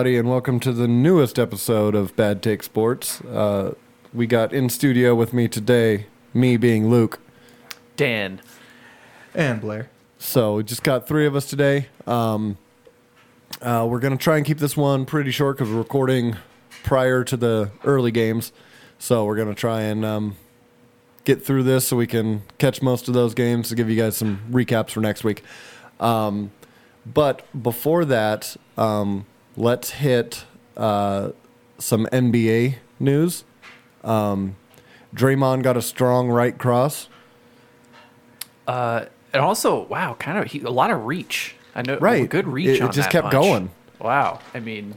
Hello, everybody, and welcome to the newest episode of Bad Take Sports. Uh, we got in studio with me today, me being Luke. Dan. And Blair. So we just got three of us today. Um, uh, we're gonna try and keep this one pretty short because we're recording prior to the early games. So we're gonna try and um, get through this so we can catch most of those games to give you guys some recaps for next week. Um, but before that, um, let's hit uh, some NBA news. Um, Draymond got a strong right cross. Uh, and also, wow, kind of he, a lot of reach. I know, Right. Good reach. It- it on just that kept punch. going. Wow. I mean,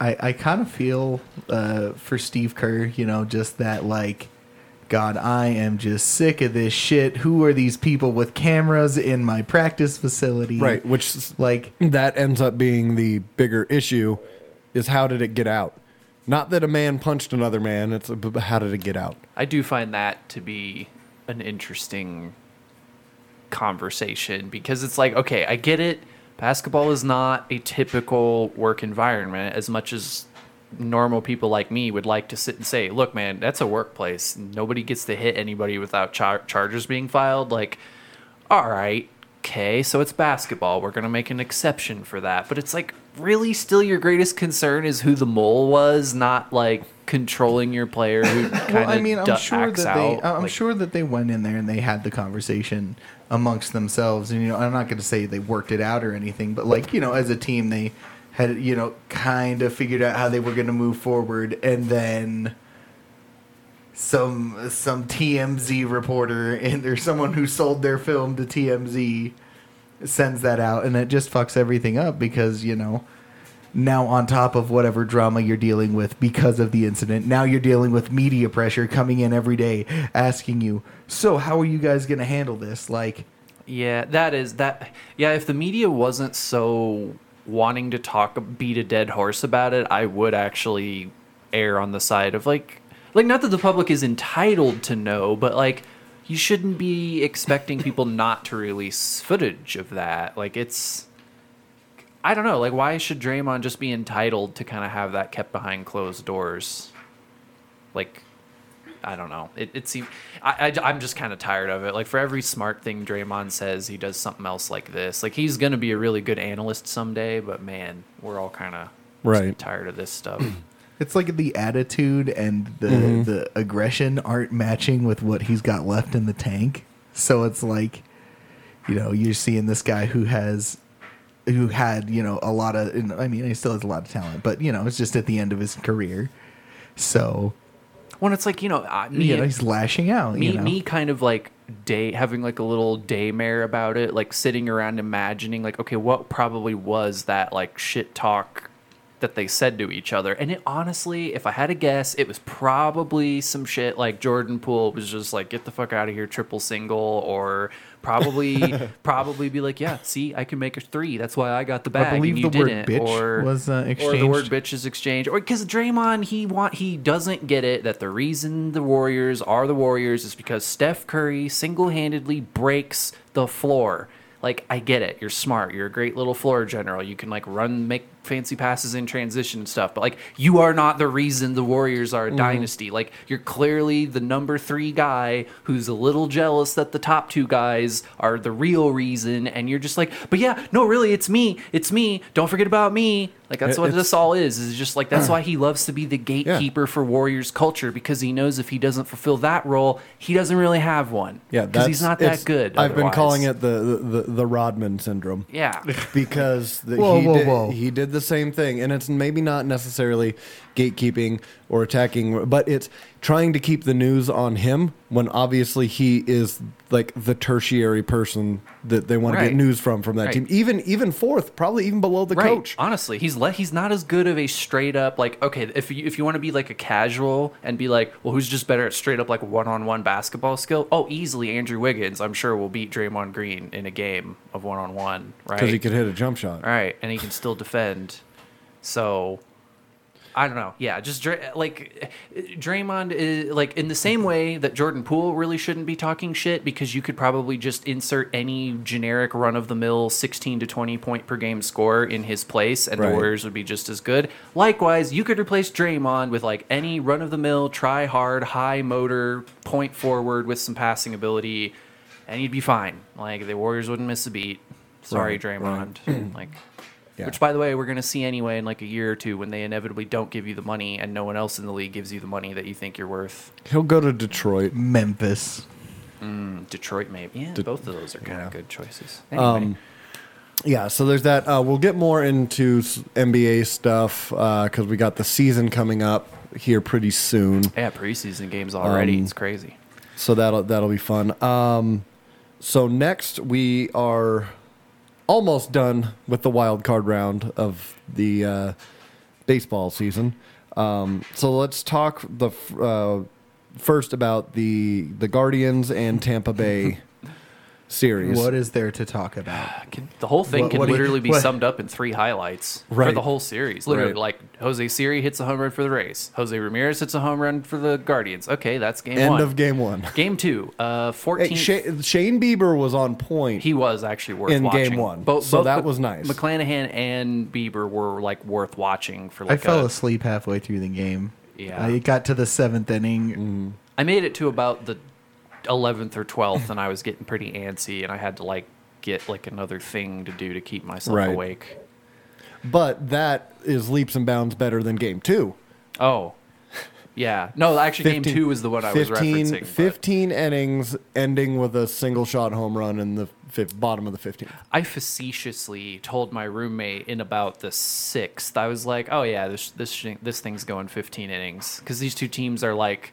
I, I kind of feel uh, for Steve Kerr, you know, just that like, God, I am just sick of this shit. Who are these people with cameras in my practice facility? Right, which Like, that ends up being the bigger issue is how did it get out? Not that a man punched another man, it's a, b- how did it get out? I do find that to be an interesting conversation because it's like, okay, I get it. Basketball is not a typical work environment as much as normal people like me would like to sit and say, look, man, that's a workplace. Nobody gets to hit anybody without char- charges being filed. Like, all right, okay, so it's basketball. We're going to make an exception for that. But it's like, really, still your greatest concern is who the mole was, not like controlling your player who kind well, I mean, I'm sure that they. I'm Like, sure that they went in there and they had the conversation amongst themselves. And you know, I'm not going to say they worked it out or anything, but like you know, as a team, they had you know kind of figured out how they were going to move forward, and then some some TMZ reporter and there's someone who sold their film to TMZ sends that out, and it just fucks everything up because you know now on top of whatever drama you're dealing with because of the incident now you're dealing with media pressure coming in every day asking you so how are you guys going to handle this like Yeah, that is that. Yeah, if the media wasn't so wanting to talk, beat a dead horse about it, I would actually err on the side of like, like not that the public is entitled to know, but like you shouldn't be expecting people not to release footage of that. Like it's, I don't know. Like why should Draymond just be entitled to kind of have that kept behind closed doors? Like I don't know. It, it seems I, I am just kind of tired of it. Like for every smart thing Draymond says, he does something else like this. Like he's gonna be a really good analyst someday, but man, we're all kind of Right. tired of this stuff. it's like the attitude and the Mm-hmm. the aggression aren't matching with what he's got left in the tank so it's like you know you're seeing this guy who has who had you know a lot of i mean he still has a lot of talent but you know it's just at the end of his career so when it's like you know, I, me, you know he's lashing out me, you know? me, kind of like day having like a little daymare about it, like sitting around imagining like, okay, what probably was that like shit talk that they said to each other. And it honestly, if I had to guess, it was probably some shit like Jordan Poole was just like, get the fuck out of here, triple single, or probably probably be like, yeah, see, I can make a three. That's why I got the bag. believe and you the word didn't. bitch or was, uh, Or the word exchanged. bitch is exchanged. Or because Draymond, he want he doesn't get it that the reason the Warriors are the Warriors is because Steph Curry single handedly breaks the floor. Like I get it, you're smart, you're a great little floor general. You can like run, make fancy passes in transition and stuff. But like you are not the reason the Warriors are a mm-hmm. dynasty. Like you're clearly the number three guy who's a little jealous that the top two guys are the real reason. And you're just like, but yeah, no, really, it's me, it's me. Don't forget about me. Like that's It- what this all is. Is just like that's why he loves to be the gatekeeper for Warriors culture because he knows if he doesn't fulfill that role, he doesn't really have one. Yeah, because he's not that good. I've been calling it the, the, the Rodman syndrome. Yeah, because the, Whoa, he, whoa, did, whoa. he did the same thing and it's maybe not necessarily gatekeeping or attacking but it's trying to keep the news on him when obviously he is like the tertiary person that they want to get news from from that Right. team even even fourth probably even below the right. coach Honestly, he's le- he's not as good of a straight up like okay if you if you want to be like a casual and be like well who's just better at straight up like one on one basketball skill oh easily Andrew Wiggins I'm sure will beat Draymond Green in a game of one on one right because he could hit a jump shot right? and he can still defend. So I don't know. Yeah, just like Draymond is like in the same way that Jordan Poole really shouldn't be talking shit because you could probably just insert any generic run of the mill 16 to 20 point per game score in his place and Right. the Warriors would be just as good. Likewise, you could replace Draymond with like any run of the mill, try hard, high motor, point forward with some passing ability and he'd be fine. Like the Warriors wouldn't miss a beat. Sorry, Right, Draymond. like Yeah. which, by the way, we're going to see anyway in like a year or two when they inevitably don't give you the money and no one else in the league gives you the money that you think you're worth. He'll go to Detroit. Memphis. Detroit, maybe. Yeah, both of those are kind yeah. of good choices. Anyway, Um, Yeah, so there's that. Uh, we'll get more into NBA stuff because we got the season coming up here pretty soon. yeah, preseason games already. um, it's crazy. So that'll that'll be fun. Um, so next we are almost done with the wild card round of the uh, baseball season. Um, so let's talk the uh, first about the the Guardians and Tampa Bay series. What is there to talk about? Can- The whole thing What- can what do you- literally be what- summed up in three highlights for Right. the whole series. Literally, Right. like Jose Siri hits a home run for the Rays. Jose Ramirez hits a home run for the Guardians. Okay, that's game End one. of game one. Game two, uh, 14th. Hey, Shane, Shane Bieber was on point. He was actually worth In game watching. one. So that was nice. McClanahan and Bieber were like worth watching for like. I like fell a, asleep halfway through the game. Yeah. I got to the seventh inning. I made it to about the 11th or 12th and I was getting pretty antsy and I had to like get like another thing to do to keep myself Right. awake. but that is leaps and bounds better than game two. Oh. Yeah. No, actually game 2 was the one I was 15 referencing. but 15 innings ending with a single shot home run in the fifth, bottom of the 15th. I facetiously told my roommate in about the sixth. I was like, "Oh yeah, this this sh- this thing's going 15 innings," because these two teams are like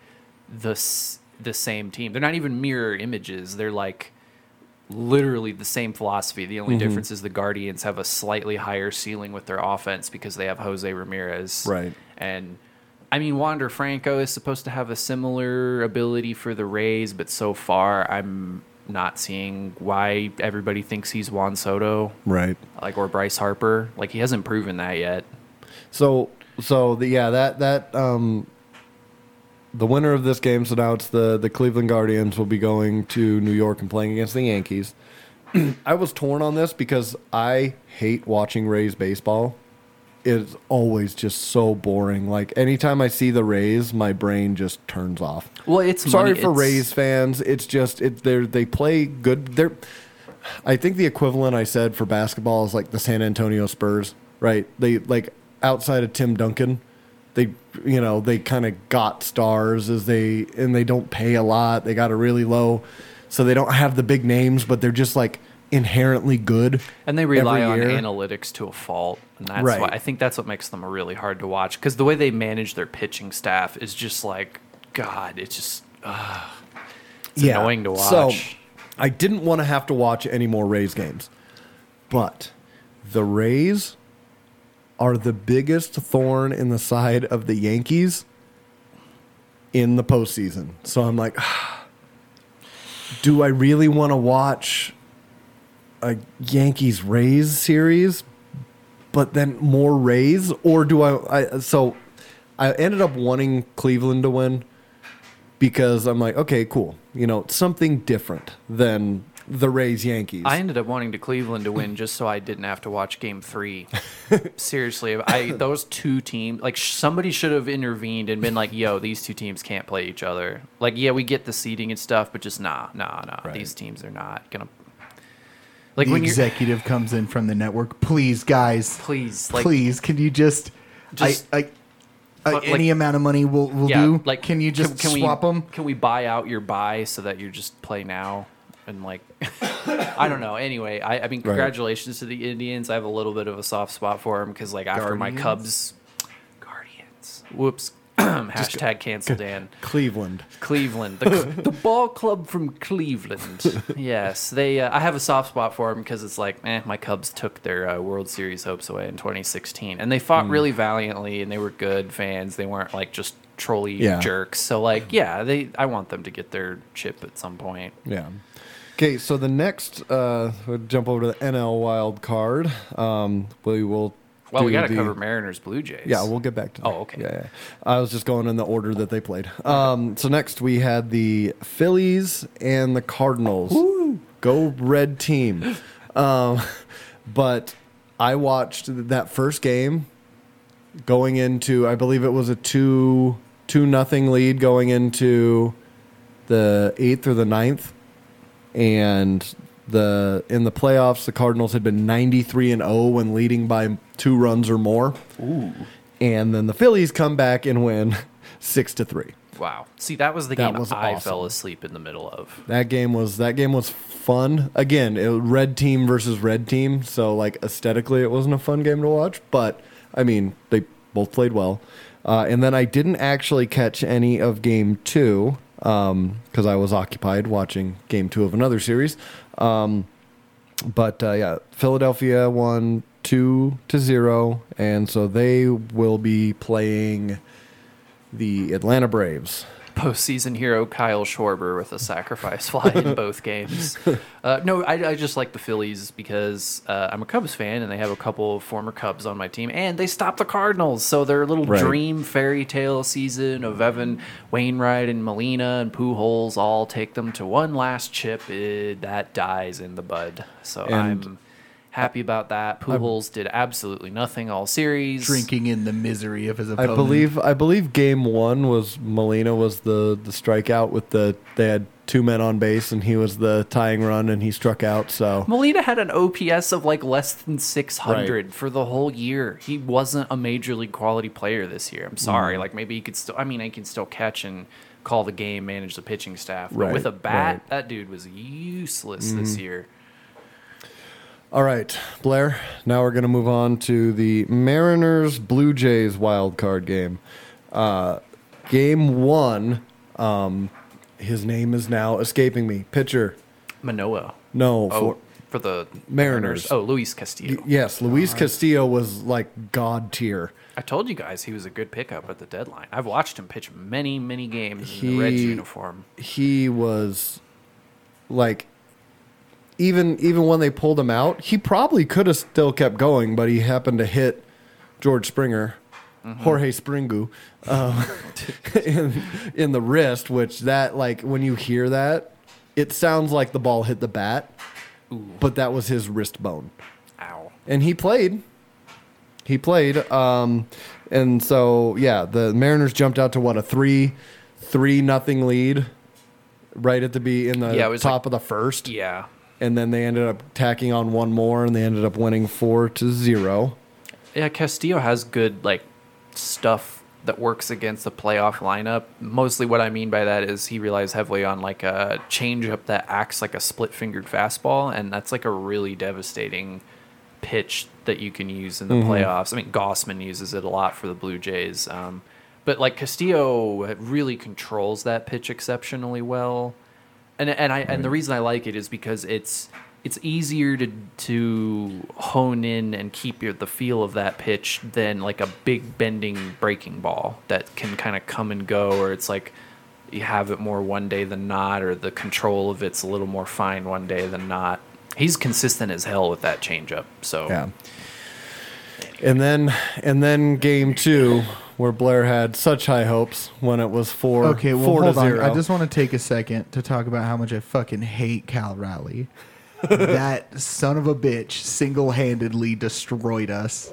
the s- the same team. They're not even mirror images. They're like literally the same philosophy. The Mm-hmm. only difference is the Guardians have a slightly higher ceiling with their offense because they have Jose Ramirez. Right. And I mean, Wander Franco is supposed to have a similar ability for the Rays, but so far I'm not seeing why everybody thinks he's Juan Soto, Right. like or Bryce Harper. Like he hasn't proven that yet. So so the yeah that that um the winner of this game so now it's the the Cleveland Guardians will be going to New York and playing against the Yankees. I was torn on this because I hate watching Rays baseball. It's always just so boring. Like anytime I see the Rays, my brain just turns off. Well, it's Sorry money- for it's- Rays fans. It's just it they they play good. They're I think the equivalent I said for basketball is like the San Antonio Spurs, right? They like outside of Tim Duncan, they you know they kind of got stars as they and they don't pay a lot. They got a really low, so they don't have the big names, but they're just like inherently good. And they rely on year. analytics to a fault, and that's Right. why I think that's what makes them really hard to watch. Because the way they manage their pitching staff is just like, God, it's just uh, it's annoying to watch. So I didn't want to have to watch any more Rays games. But the Rays are the biggest thorn in the side of the Yankees in the postseason. So I'm like, do I really want to watch a Yankees Rays series, but then more Rays? Or do I, I so I ended up wanting Cleveland to win because I'm like, okay, cool. You know, something different than the Rays Yankees. I ended up wanting to Cleveland to win just so I didn't have to watch Game Three. Seriously, I those two teams like somebody should have intervened and been like, "Yo, these two teams can't play each other." Like, yeah, we get the seeding and stuff, but just nah, nah, nah. Right. These teams are not gonna. Like the when you're executive comes in from the network. Please, guys, please, like please, can you just, Just- I, I, I But, any amount of money will will yeah, do. like can you just can, swap we, them? Can we buy out your buy so that you just play now? And like, I don't know. Anyway, I, I mean, congratulations to the Indians. I have a little bit of a soft spot for them because like after my Guardians? Cubs, Guardians. Whoops. Hashtag cancel Dan. Cleveland. Cleveland, the, the ball club from Cleveland. Yes, they. Uh, I have a soft spot for them because it's like, eh, my Cubs took their uh, World Series hopes away in 2016, and they fought Hmm. really valiantly, and they were good fans. They weren't like just trolly Yeah. jerks. So like, yeah, they. I want them to get their chip at some point. Yeah. Okay, so the next, uh, we'll jump over to the NL wild card. Um, we will Well, we got to the- cover Mariners Blue Jays. Yeah, we'll get back to that. Oh, okay. Yeah, yeah. I was just going in the order that they played. Um, so next we had the Phillies and the Cardinals. Go red team. Um, but I watched that first game going into I believe it was a two two nothing lead going into the eighth or the ninth, and the in the playoffs the Cardinals had been ninety three and zero when leading by two runs or more. Ooh. And then the Phillies come back and win six to three. Wow. See, that was the That game was I awesome. fell asleep in the middle of. That game was that game was fun. Again, it, red team versus red team, so like aesthetically, it wasn't a fun game to watch. But I mean, they both played well. Uh, and then I didn't actually catch any of game two because I was occupied watching game two of another series. Um, but uh, yeah, Philadelphia won two to zero, and so they will be playing the Atlanta Braves. Postseason hero Kyle Schwarber with a sacrifice fly in both games. Uh, no, I, I just like the Phillies because uh, I'm a Cubs fan and they have a couple of former Cubs on my team, and they stopped the Cardinals. So their little Right. dream fairy tale season of Evan Wainwright and Molina and Pujols all take them to one last chip. It, that dies in the bud. So And I'm happy about that. Pujols did absolutely nothing all series. Drinking in the misery of his I opponent. believe I believe game one was Molina was the the strikeout with the they had two men on base and he was the tying run and he struck out. So Molina had an OPS of like less than 600 Right. for the whole year. He wasn't a major league quality player this year. I'm sorry. Mm. Like maybe he could still. I mean, he can still catch and call the game, manage the pitching staff. But Right, with a bat, right. Mm-hmm. that dude was useless this year. All right, Blair. Now we're gonna move on to the Mariners Blue Jays wild card game. Uh, game one. Um, his name is now escaping me. Pitcher. Manoah. No, Oh, for, for the Mariners. Oh, Luis Castillo. yes, Luis Castillo was like god tier. I told you guys he was a good pickup at the deadline. I've watched him pitch many, many games in the Reds uniform. he was like even even when they pulled him out, he probably could have still kept going, but he happened to hit George Springer, Jorge Springu, um, in in the wrist. Which that like when you hear that, it sounds like the ball hit the bat, but that was his wrist bone Ow. and he played. He played, um, and so yeah, the Mariners jumped out to what a three, three nothing lead, right at the be in the Yeah, top of the first, Yeah. And then they ended up tacking on one more, and they ended up winning four to zero. Yeah, Castillo has good like stuff that works against the playoff lineup. Mostly what I mean by that is he relies heavily on like a changeup that acts like a split fingered fastball, and that's like a really devastating pitch that you can use in the playoffs. I mean, Gausman uses it a lot for the Blue Jays. Um, but like Castillo really controls that pitch exceptionally well and and I and the reason I like it is because it's it's easier to to hone in and keep your, the feel of that pitch than like a big bending breaking ball that can kind of come and go or it's like you have it more one day than not or the control of it's a little more fine one day than not. He's consistent as hell with that changeup. So Yeah, and then and then game two, where Blair had such high hopes when it was four. Okay, well, four hold to on. zero. I just want to take a second to talk about how much I fucking hate Cal Raleigh. that son of a bitch single handedly destroyed us.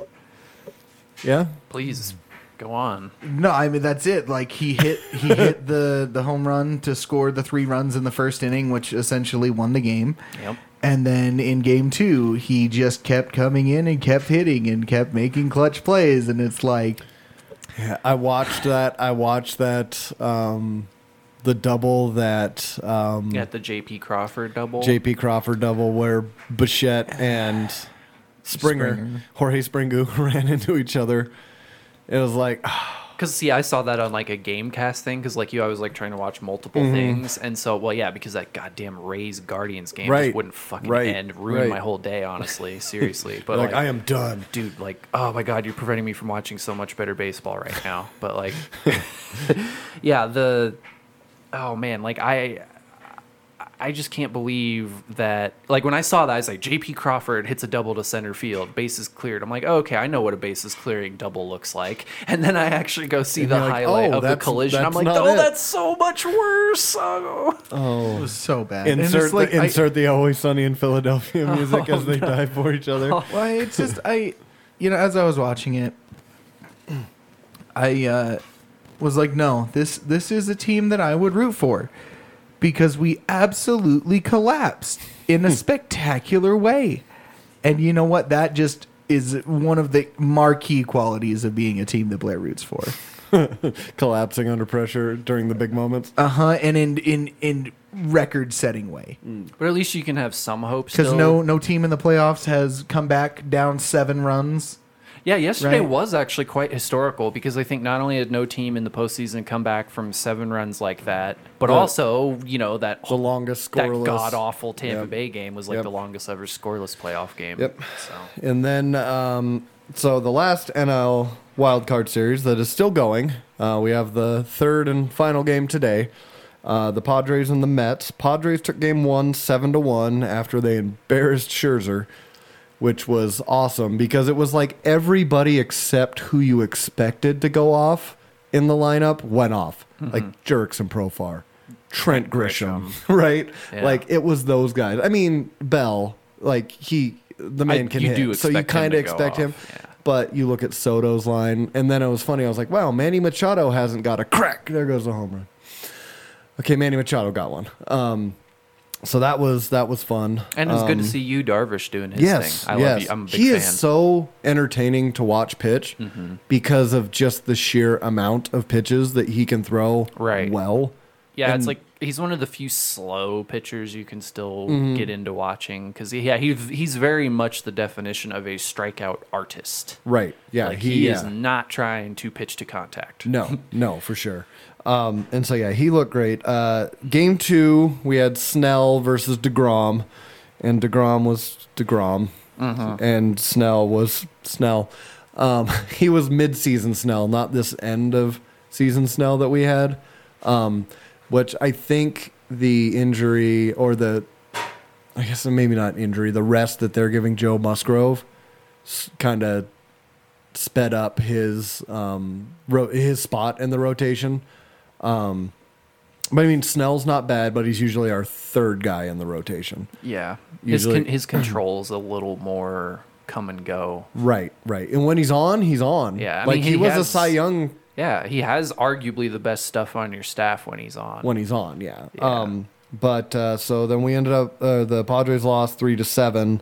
yeah, please go on. No, I mean that's it. Like he hit he hit the the home run to score the three runs in the first inning, which essentially won the game. Yep. And then in game two, he just kept coming in and kept hitting and kept making clutch plays, and it's like Yeah, I watched that. I watched that. Um, the double that um, Got the JP Crawford double. J.P. Crawford double where Bichette and Springer, Springer. Jorge Springu ran into each other. It was like, Because see, I saw that on like a GameCast thing. Because like you, I was like trying to watch multiple Mm-hmm. things, and so well, yeah, because that goddamn Rays Guardians game Right. just wouldn't fucking Right. end, ruin Right. my whole day. Honestly, seriously, but like, like, I am done. dude, like, oh my god, you're preventing me from watching so much better baseball right now. But like, yeah, the oh man, like I. I I just can't believe that. Like when I saw that, I was like, J.P. Crawford hits a double to center field, bases cleared. I'm like, oh, okay, I know what a bases clearing double looks like. And then I actually go see And the like, highlight oh, of the collision. I'm like, oh, it." that's so much worse. Oh. It was so bad. And it's Insert like, the, I- insert the Always Sunny in Philadelphia music Oh, as they die for each other. well, it's just I, you know, as I was watching it, I uh, was like, no, this this is a team that I would root for because we absolutely collapsed in a spectacular way, and you know what? That just is one of the marquee qualities of being a team that Blair roots for. Collapsing under pressure during the big moments. Uh huh. And in in in record setting way But at least you can have some hope. because still. no no team in the playoffs has come back down seven runs. Yeah, yesterday Right? was actually quite historical because I think not only had no team in the postseason come back from seven runs like that, but The- also you know that The longest that scoreless. god awful Tampa Yep. Bay game was like Yep. the longest ever scoreless playoff game. Yep. So And then, um, so the last NL wild card series that is still going, uh, we have the third and final game today. Uh, the Padres and the Mets. Padres took game one, seven to one, after they embarrassed Scherzer, which was awesome because it was like everybody except who you expected to go off in the lineup went off, like Jurickson Profar, Trent Grisham, right? Yeah. Like it was those guys. I mean, Bell, like he, the man I- can hit, so you kind of expect him. yeah. But you look at Soto's line, and then it was funny. I was like, wow, Manny Machado hasn't got a crack. There goes the home run. Okay, Manny Machado got one. Um, so that was that was fun. and it was good to Um, see Yu Darvish doing his Yes, thing. I yes. love you. I'm a big he fan. is so entertaining to watch pitch Mm-hmm. because of just the sheer amount of pitches that he can throw Right. well. yeah, it's like he's one of the few slow pitchers you can still Mm-hmm. get into watching because yeah, he, he's very much the definition of a strikeout artist. Right. Yeah. like he, he, yeah. is not trying to pitch to contact. No, no, for sure. Um, and so yeah, he looked great. Uh, game two, we had Snell versus Degrom, and Degrom was Degrom, and Snell was Snell. Um, he was mid-season Snell, not this end of season Snell that we had, um, which I think the injury or the, I guess maybe not injury, the rest that they're giving Joe Musgrove, kind of sped up his um ro- his spot in the rotation. Um, but I mean Snell's not bad, but he's usually our third guy in the rotation. Yeah, his Usually- con- his controls a little more come and go. Right, right. And when he's on, he's on. Yeah, I like mean, he, he was a has- Cy Young Yeah, he has arguably the best stuff on your staff when he's on. when he's on. Yeah. Yeah. Um, but uh, so then we ended up uh, the Padres lost three to seven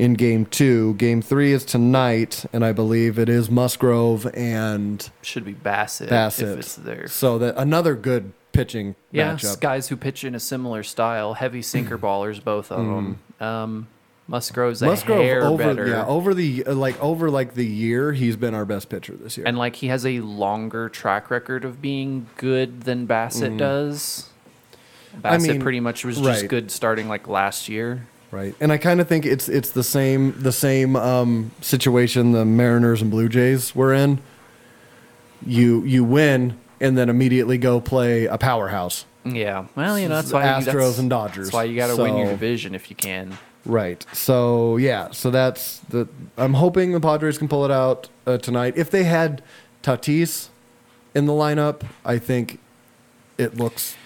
in game two. Game three is tonight, and I believe it is Musgrove and Should be Bassitt, Bassitt. if it's there. So that another good pitching Yeah, matchup. guys who pitch in a similar style, heavy sinker ballers, both of them. Um, Musgrove's a. Musgrove hair over better, yeah over the uh, like over like the year he's been our best pitcher this year. and like he has a longer track record of being good than Bassitt does. Bassitt Mm-hmm. mean, pretty much was just right. good starting like last year. Right, and I kind of think it's it's the same the same um, situation the Mariners and Blue Jays were in. You you win and then immediately go play a powerhouse. Yeah, well, you know that's The why you, Astros that's, and Dodgers. That's why you got to win your division if you can. Right. So yeah. So that's the. I'm hoping the Padres can pull it out uh, tonight. If they had Tatis in the lineup, I think it looks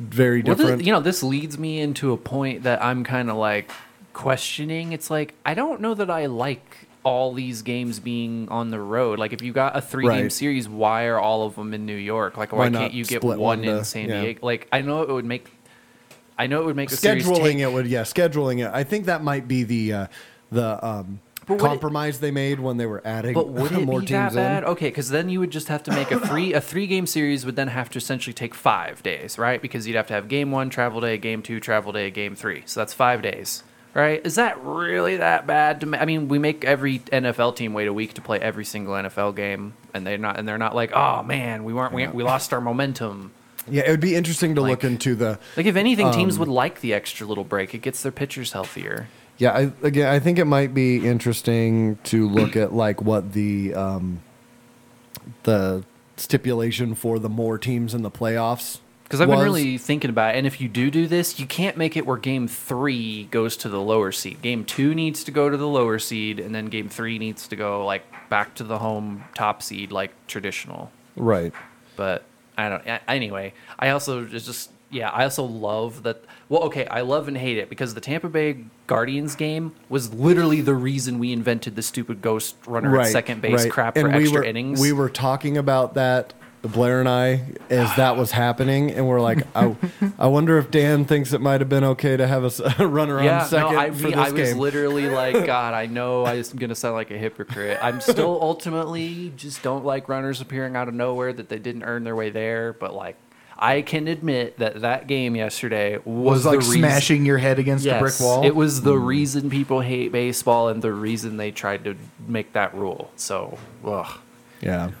very Well, different. this, you know, this leads me into a point that I'm kind of like questioning. It's like I don't know that I like all these games being on the road. Like if you got a three game Right. series, why are all of them in New York? Like why, Why can't you get one, in San yeah. Diego? Like I know it would make I know it would make scheduling it would yeah scheduling it. I think that might be the uh, the um, Would it- compromise they made when they were adding But would it more be that teams bad? in. Okay, because then you would just have to make a three a three game series would then have to essentially take five days, right? Because you'd have to have game one travel day, game two travel day, game three. So that's five days, right? Is that really that bad? To ma- I mean, we make every NFL team wait a week to play every single NFL game, and they're not and they're not like, oh man, we weren't we, we lost our momentum. Yeah, it would be interesting to Like- look into the. Like if anything, teams Um, would like the extra little break. It gets their pitchers healthier. Yeah, I, again, I think it might be interesting to look at like what the um, the stipulation for the more teams in the playoffs Because I've been really thinking about it. And if you do do this, you can't make it where game three goes to the lower seed. Game two needs to go to the lower seed, and then game three needs to go like back to the home top seed, like traditional. Right. But I don't. Anyway, I also just yeah. I also love that. Well, okay, I love and hate it because the Tampa Bay Guardians game was literally the reason we invented the stupid ghost runner right. at second base right. crap for and we extra were, innings. We were talking about that, Blair and I, as that was happening, and we're like, I, I wonder if Dan thinks it might have been okay to have us run around yeah, second no, I, for me, this I was game. literally like, God, I know I was gonna sound like a hypocrite. I'm still ultimately just don't like runners appearing out of nowhere that they didn't earn their way there. But like, I can admit that that game yesterday was, Was like smashing your head against a brick wall. It was the reason people hate baseball and the reason they tried to make that rule. So, ugh. Yeah.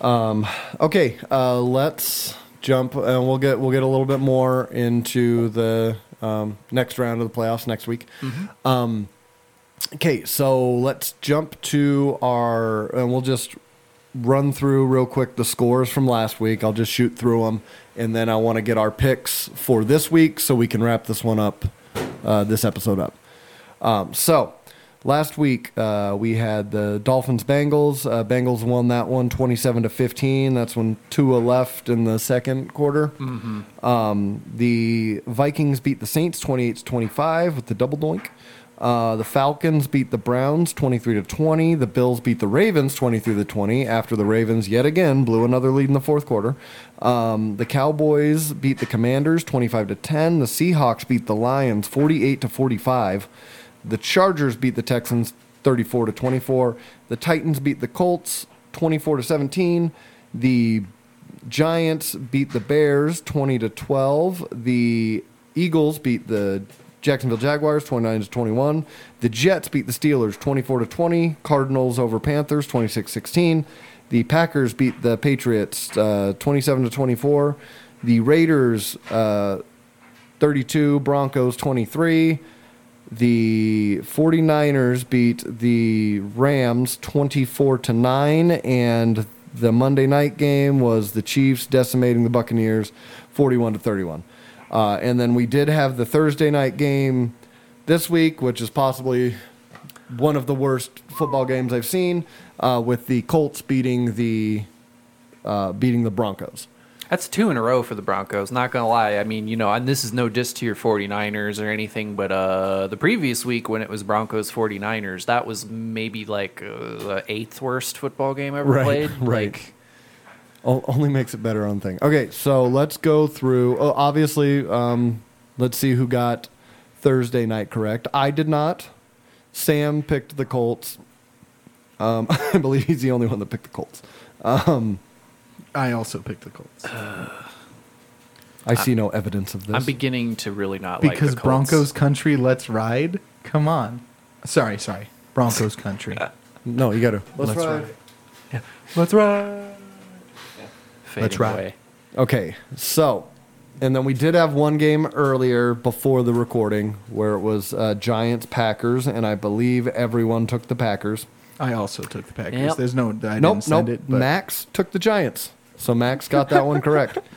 Um, okay, uh, let's jump, and we'll get we'll get a little bit more into the um, next round of the playoffs next week. Um, okay, so let's jump to our, and we'll just run through real quick the scores from last week. I'll just shoot through them, and then I want to get our picks for this week so we can wrap this one up, uh, this episode up. Um, so last week uh, we had the Dolphins Bengals. Uh, Bengals won that one 27 to 15. That's when Tua left in the second quarter. Um, the Vikings beat the Saints 28 to 25 with the double doink. Uh, the Falcons beat the Browns 23 to 20. The Bills beat the Ravens 23 to 20 after the Ravens yet again blew another lead in the fourth quarter. Um, the Cowboys beat the Commanders 25 to 10. The Seahawks beat the Lions 48 to 45. The Chargers beat the Texans 34 to 24. The Titans beat the Colts 24 to 17. The Giants beat the Bears 20 to 12. The Eagles beat the Jacksonville Jaguars 29 to 21. The Jets beat the Steelers 24 to 20. Cardinals over Panthers 26-16. The Packers beat the Patriots uh, 27 to 24. The Raiders uh, 32, Broncos 23. The 49ers beat the Rams 24 to 9 and the Monday night game was the Chiefs decimating the Buccaneers 41 to 31. Uh, and then we did have the Thursday night game this week, which is possibly one of the worst football games I've seen, uh, with the Colts beating the uh, beating the Broncos. That's two in a row for the Broncos. Not gonna lie. I mean, you know, and this is no diss to your 49ers or anything, but uh, the previous week when it was Broncos 49ers, that was maybe like uh, the eighth worst football game ever Right, played. right. Like, only makes it better on thing. Okay, so let's go through. Oh, obviously, um, let's see who got Thursday night correct. I did not. Sam picked the Colts. Um, I believe he's the only one that picked the Colts. Um, I also picked the Colts I see no evidence of this. I'm beginning to really not like because the Colts. Broncos country. Let's ride. Come on. Sorry, sorry. Broncos country. no, you got to. Let's ride. Yeah. Let's ride. Fading Let's ride. away. Okay, so, and then we did have one game earlier before the recording where it was uh, Giants Packers, and I believe everyone took the Packers. I also took the Packers. Yep. There's no. I nope, didn't send nope. it. But Max took the Giants, so Max got that one correct.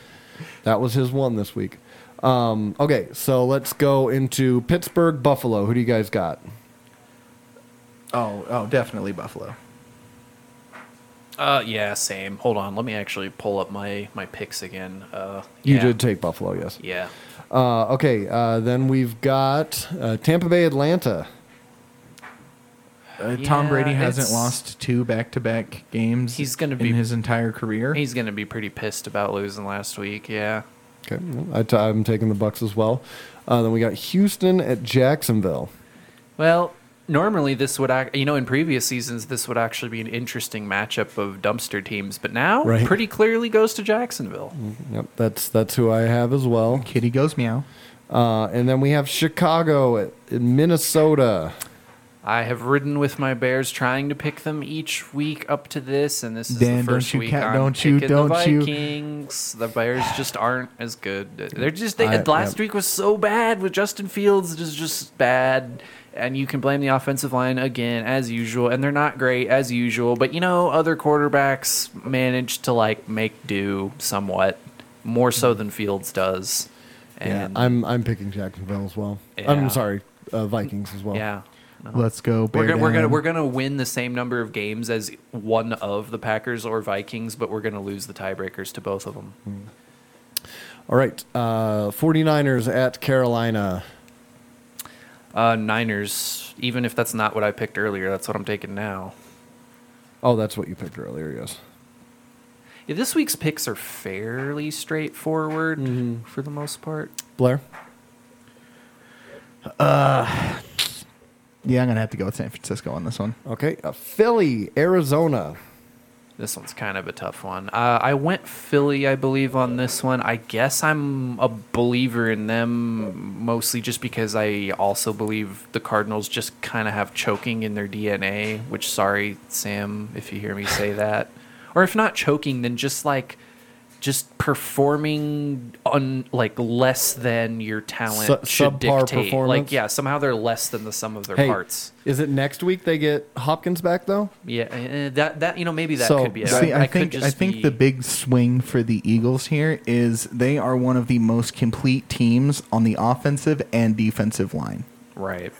That was his one this week. Um, okay, so let's go into Pittsburgh Buffalo. Who do you guys got? Oh, oh, definitely Buffalo. Uh, yeah, same. Hold on, let me actually pull up my my picks again. Uh, You yeah. did take Buffalo, yes. Yeah. Uh, okay, uh, then we've got uh, Tampa Bay Atlanta. Uh, Tom Yeah, Brady hasn't it's- lost two back-to-back games. He's gonna be in be- his entire career. He's gonna be pretty pissed about losing last week. Yeah. Okay, I t- I'm taking the Bucs as well. Uh, then we got Houston at Jacksonville. Well, normally this would act. You know, in previous seasons, this would actually be an interesting matchup of dumpster teams, but now Right. pretty clearly goes to Jacksonville. Yep, that's that's who I have as well. Kitty goes meow. Uh, and then we have Chicago at, at Minnesota. I have ridden with my Bears, trying to pick them each week up to this, and this is Dan, the don't first you week ca- I'm don't you- picking don't the you- Vikings. The Bears just aren't as good. They're just they, I- last yeah. week was so bad with Justin Fields is just bad, and you can blame the offensive line again as usual, and they're not great as usual. But you know, other quarterbacks manage to like make do somewhat. more so than Fields does. Yeah, I'm I'm picking Jacksonville as well. Yeah. I'm sorry, uh, Vikings as well. yeah. No. Let's go. We're gonna, we're gonna we're gonna win the same number of games as one of the Packers or Vikings, but we're gonna lose the tiebreakers to both of them. All right, uh, 49ers at Carolina. Uh, Niners, even if that's not what I picked earlier, that's what I'm taking now. Oh, that's what you picked earlier. Yes. Yeah, this week's picks are fairly straightforward Mhm. for the most part. Blair. Yeah, I'm gonna have to go with San Francisco on this one. Okay. Uh, Philly, Arizona. This one's kind of a tough one. Uh, I went Philly, I believe, on this one. I guess I'm a believer in them mostly just because I also believe the Cardinals just kind of have choking in their DNA. Which, sorry, Sam, if you hear me say that, or if not choking, then just like just performing on like less than your talent Su- should subpar dictate. performance? Like, yeah, somehow they're less than the sum of their Hey, parts. is it next week they get Hopkins back though? Yeah, uh, that that you know maybe that So, could be. it. See, I, could think I think be- the big swing for the Eagles here is they are one of the most complete teams on the offensive and defensive line. right.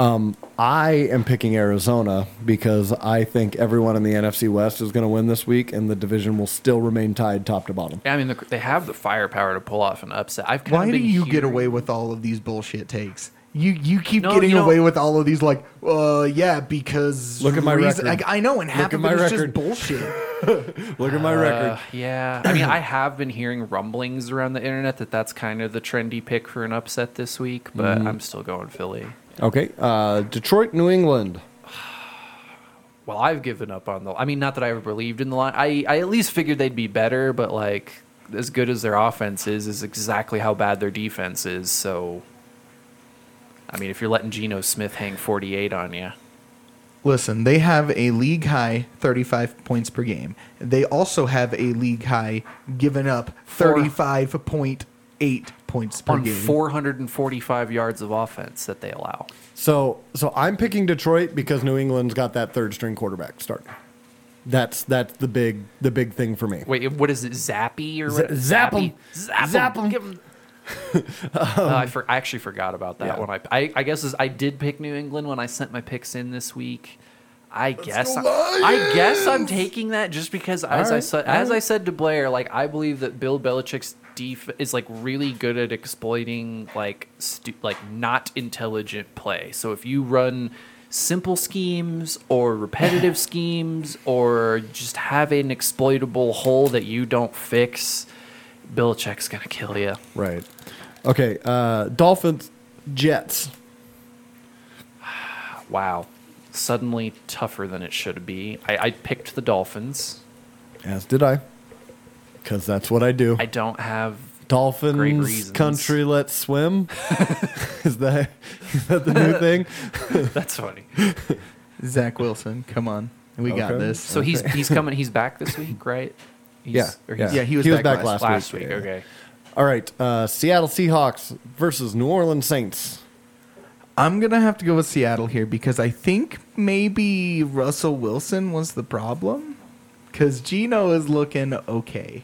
I am picking Arizona because I think everyone in the NFC West is going to win this week, and the division will still remain tied top to bottom. Yeah, I mean, the, they have the firepower to pull off an upset. I've kind Why of do been you get away with all of these bullshit takes? You you keep No, getting you know- away with all of these like, uh, yeah, because Look at my reason- record. I, I know, and half at of my it is record. just bullshit. Look at my Uh, record. yeah, I mean, I have been hearing rumblings around the internet that that's kind of the trendy pick for an upset this week, but Mm-hmm. I'm still going Philly. Okay, uh, Detroit, New England. Well, I've given up on the. I mean, not that I ever believed in the line. I I at least figured they'd be better, but like as good as their offense is, is exactly how bad their defense is. So, I mean, if you're letting Geno Smith hang 48 on you, Listen, they have a league high 35 points per game. They also have a league high given up 35.8 points per on game. 445 yards of offense that they allow. So, so I'm picking Detroit because New England's got that third string quarterback starting. That's that's the big the big thing for me. Wait, what is it? Zappe or Z- zap. Zappe? Zap, Zap him. Give 'em- Uh, I, for, I actually forgot about that Yeah. one. I, I, I guess is, I did pick New England when I sent my picks in this week. I guess go I, I guess I'm taking that just because as I said all as I said to Blair, like I believe that Bill Belichick's def is like really good at exploiting like stu- like not intelligent play. So if you run simple schemes or repetitive schemes or just have an exploitable hole that you don't fix, Belichick's gonna kill you. Right. Okay. Uh, Dolphins, Jets. Wow, suddenly tougher than it should be. I, I picked the Dolphins. As did I. Because that's what I do. I don't have Great Dolphins reasons. country let's swim. is that is that the new thing? That's funny. Zach Wilson, come on. We got this. So he's he's coming. He's back this week, right? He's, Yeah, or yeah. he's- Yeah, he was back last- last week. week. Yeah. Okay. All right. Uh, Seattle Seahawks versus New Orleans Saints. I'm to have to go with Seattle here because I think maybe Russell Wilson was the problem. Because Geno is looking okay.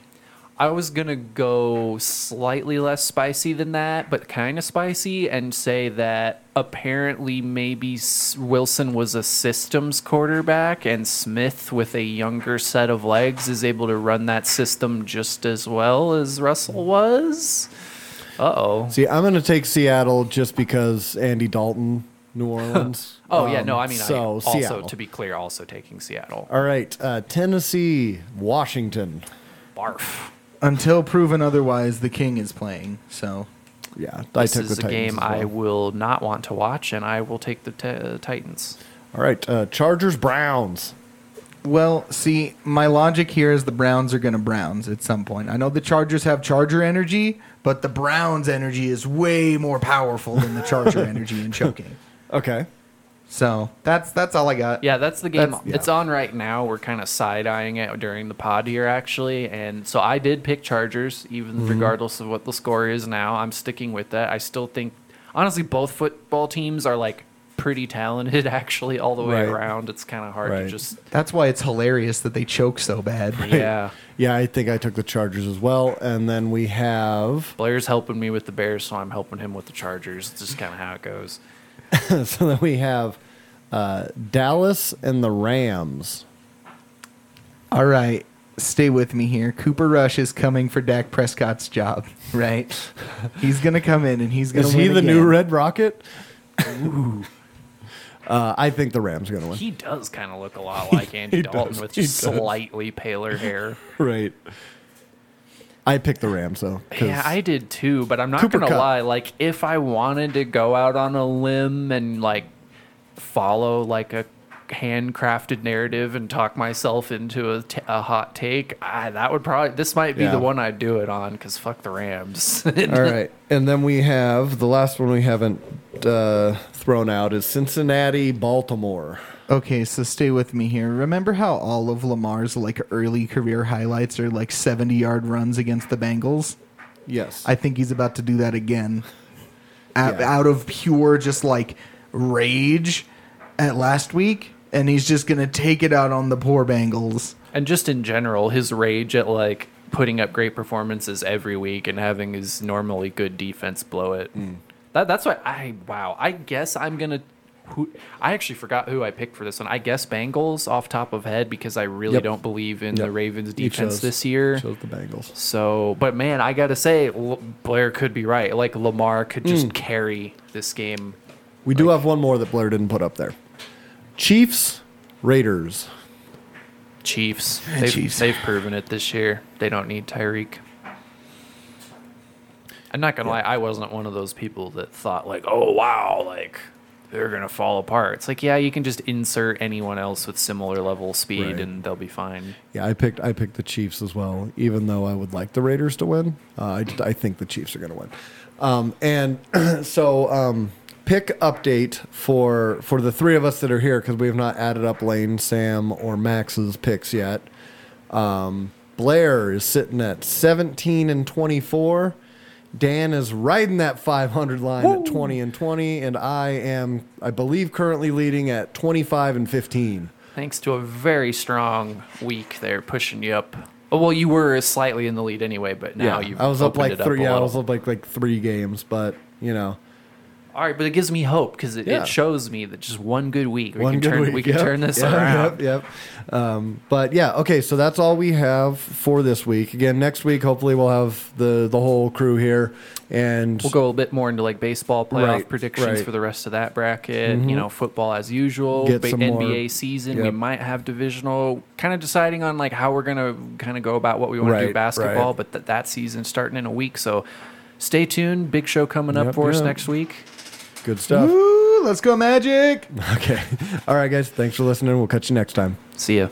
I was gonna go slightly less spicy than that, but kind of spicy, and say that apparently maybe Wilson was a systems quarterback, and Smith, with a younger set of legs, is able to run that system just as well as Russell was. Uh oh. See, I'm going to take Seattle just because Andy Dalton, New Orleans. Oh yeah, Um, no, I mean, so I also Seattle. to be clear, also taking Seattle. All right. Uh, Tennessee, Washington. Barf. Until proven otherwise, the king is playing. So Yeah, I This took is the a Titans game well. I will not want to watch, and I will take the t- uh, Titans. All right. Uh, Chargers, Browns. Well, see, my logic here is the Browns are going to Browns at some point. I know the Chargers have Charger energy, but the Browns energy is way more powerful than the Charger energy in choking. Okay. So that's that's all I got. Yeah, that's the game. That's- yeah. It's on right now. We're kind of side eyeing it during the pod here, actually. And so I did pick Chargers, even Mm-hmm. regardless of what the score is now. I'm sticking with that. I still think, honestly, both football teams are like pretty talented actually all the way Right. around. It's kind of hard Right. to just That's why it's hilarious that they choke so bad. yeah. Yeah, I think I took the Chargers as well. And then we have Blair's helping me with the Bears, so I'm helping him with the Chargers. It's just kind of how it goes. so then we have uh, Dallas and the Rams. All right, stay with me here. Cooper Rush is coming for Dak Prescott's job, right? he's gonna come in and he's gonna. Is he win the new again. Red Rocket? Uh, I think the Rams are going to win. He does kind of look a lot like Andy Dalton does. with He just does. slightly paler hair. right. I picked the Rams though. 'cause- Yeah, I did too, but I'm not Cooper gonna Kupp. lie. Like, if I wanted to go out on a limb and like follow like a handcrafted narrative and talk myself into a, t- a hot take, I, that would probably this might be Yeah. the one I'd do it on because fuck the Rams. All right, and then we have the last one we haven't uh, thrown out is Cincinnati, Baltimore. Okay, so stay with me here. Remember how all of Lamar's like early career highlights are like 70 yard runs against the Bengals? Yes, I think he's about to do that again. Out, Yeah. out of pure just like rage at last week, and he's just gonna take it out on the poor Bengals. and just in general, his rage at like putting up great performances every week and having his normally good defense blow it. Mm. That, that's why I wow. I guess I'm gonna. Who, I actually forgot who I picked for this one. I guess Bengals off top of head because I really Yep. don't believe in Yep. the Ravens You defense chose- this year. chose the Bengals. So, but man, I gotta say, L- Blair could be right. Like Lamar could just Mm. carry this game. We do have one more that Blair didn't put up there. Chiefs, Raiders. Chiefs. They've, Chiefs. they've proven it this year. They don't need Tyreek. I'm not gonna lie, I wasn't one of those people that thought like, oh wow, like they're gonna fall apart. It's like, yeah, you can just insert anyone else with similar level speed Right. and they'll be fine. Yeah, I picked I picked the Chiefs as well, even though I would like the Raiders to win. Uh, I, just- I think the Chiefs are going to win. Um, and so, um, pick update for for the three of us that are here because we have not added up Lane, Sam, or Max's picks yet. Um, Blair is sitting at 17 and 24. Dan is riding that 500 line at 20 and 20, and I am, I believe, currently leading at 25 and 15. Thanks to a very strong week there, pushing you up. Oh, well, you were slightly in the lead anyway, but now you've I was up like it up three. Yeah, I was up like like three games, but you know, All right, but it gives me hope because it, Yeah. it shows me that just one good week we one can turn week. we can Yep, turn this yep, around. Yep, yep. Um, but yeah, okay. So that's all we have for this week. Again, next week hopefully we'll have the the whole crew here, and We'll go a bit more into like baseball playoff Right, predictions right. for the rest of that bracket. Mhm. You know, football as usual. Ba- some more- NBA season. We might have divisional. Kind of deciding on like how we're gonna kind of go about what we want to do basketball. right. But th- that season starting in a week, so stay tuned. Big show coming up for us next week. Good stuff. Woo, let's go Magic! Okay. All right, guys. Thanks for listening. We'll catch you next time. See ya.